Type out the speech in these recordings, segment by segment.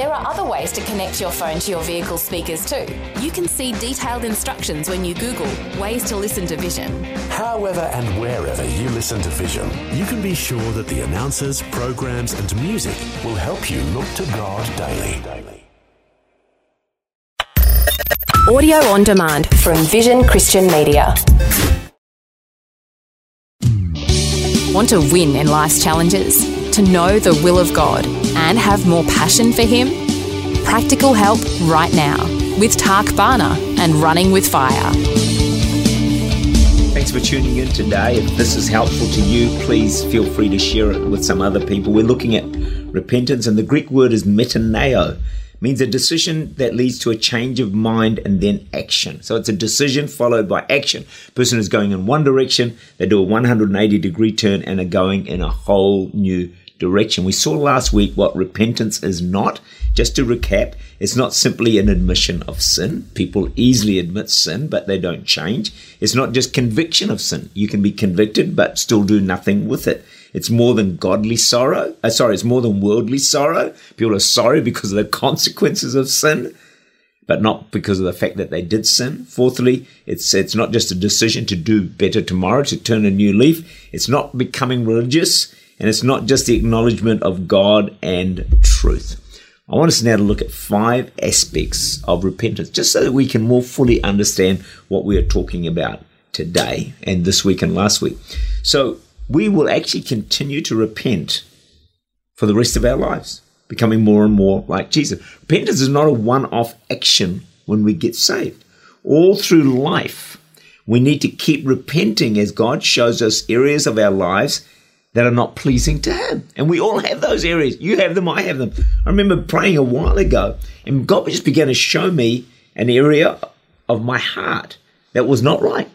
There are other ways to connect your phone to your vehicle speakers too. You can see detailed instructions when you Google ways to listen to Vision. However and wherever you listen to Vision, you can be sure that the announcers, programs, and music will help you look to God daily. Audio on demand from Vision Christian Media. Want to win in life's challenges? To know the will of God and have more passion for Him? Practical help right now with Tak Bhana and Running with Fire. Thanks for tuning in today. If this is helpful to you, please feel free to share it with some other people. We're looking at repentance, and the Greek word is metaneo means a decision that leads to a change of mind and then action. So it's a decision followed by action. Person is going in one direction, they do a 180 degree turn and are going in a whole new direction. We saw last week what repentance is not. Just to recap, it's not simply an admission of sin. People easily admit sin, but they don't change. It's not just conviction of sin. You can be convicted, but still do nothing with it. It's more than godly sorrow. Uh, sorry, it's more than worldly sorrow. People are sorry because of the consequences of sin, but not because of the fact that they did sin. Fourthly, it's it's not just a decision to do better tomorrow, to turn a new leaf. It's not becoming religious, and it's not just the acknowledgement of God and truth. I want us now to look at five aspects of repentance, just so that we can more fully understand what we are talking about today and this week and last week. So, we will actually continue to repent for the rest of our lives, becoming more and more like Jesus. Repentance is not a one off action when we get saved. All through life, we need to keep repenting as God shows us areas of our lives that are not pleasing to Him. And we all have those areas. You have them, I have them. I remember praying a while ago, and God just began to show me an area of my heart that was not right.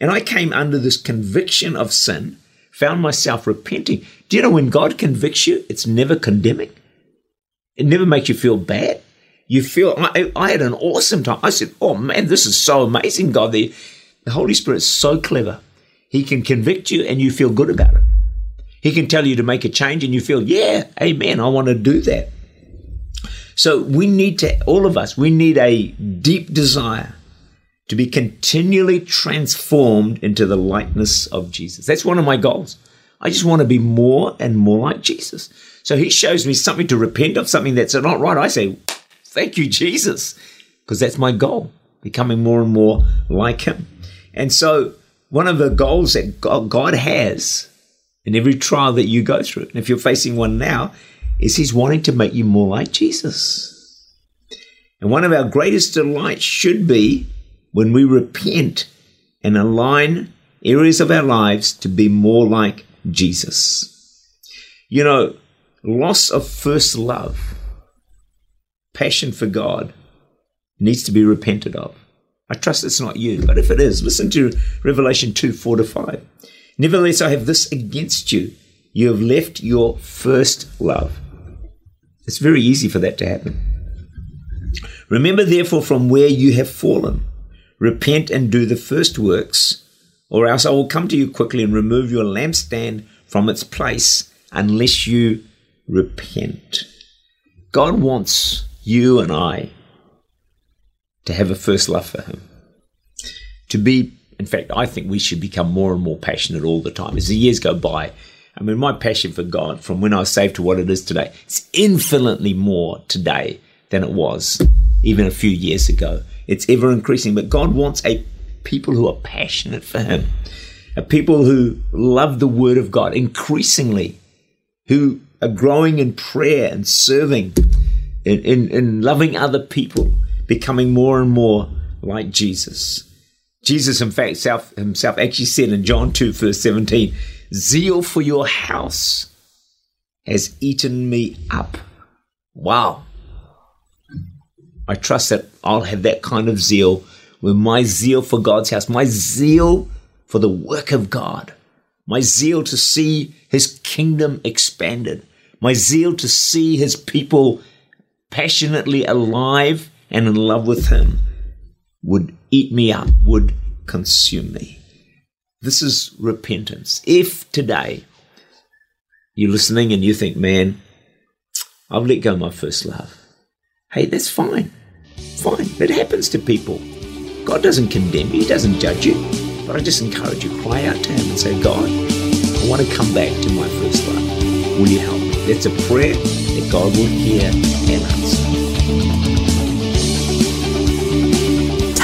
And I came under this conviction of sin found myself repenting. Do you know when God convicts you, it's never condemning? It never makes you feel bad. You feel, I, I had an awesome time. I said, Oh man, this is so amazing, God. The, the Holy Spirit is so clever. He can convict you and you feel good about it. He can tell you to make a change and you feel, Yeah, amen, I want to do that. So we need to, all of us, we need a deep desire to be continually transformed into the likeness of Jesus. That's one of my goals. I just want to be more and more like Jesus. So he shows me something to repent of, something that's not right. I say, Thank you, Jesus, because that's my goal, becoming more and more like him. And so, one of the goals that God has in every trial that you go through, and if you're facing one now, is He's wanting to make you more like Jesus. And one of our greatest delights should be when we repent and align areas of our lives to be more like Jesus. You know, loss of first love, passion for God, needs to be repented of. I trust it's not you, but if it is, listen to Revelation 2 4 to 5. Nevertheless, I have this against you. You have left your first love. It's very easy for that to happen. Remember, therefore, from where you have fallen Repent and do the first works, or else I will come to you quickly and remove your lampstand from its place unless you repent. God wants you and I to have a first love for Him. To be, in fact, I think we should become more and more passionate all the time. As the years go by, I mean, my passion for God from when I was saved to what it is today, it's infinitely more today than it was even a few years ago. It's ever increasing. But God wants a people who are passionate for Him, a people who love the Word of God increasingly, who are growing in prayer and serving, in, in, in loving other people, becoming more and more like Jesus. Jesus, in fact, self, himself actually said in John 2, verse 17, Zeal for your house has eaten me up. Wow. I trust that I'll have that kind of zeal with my zeal for God's house, my zeal for the work of God my zeal to see his kingdom expanded, my zeal to see his people passionately alive and in love with him would eat me up, would consume me. This is repentance. If today you're listening and you think, man, I've let go of my first love, hey, that's fine. Fine. It happens to people. God doesn't condemn you, He doesn't judge you. But I just encourage you, cry out to Him and say, God, I want to come back to my first love. Will you help me? That's a prayer that God will hear and answer.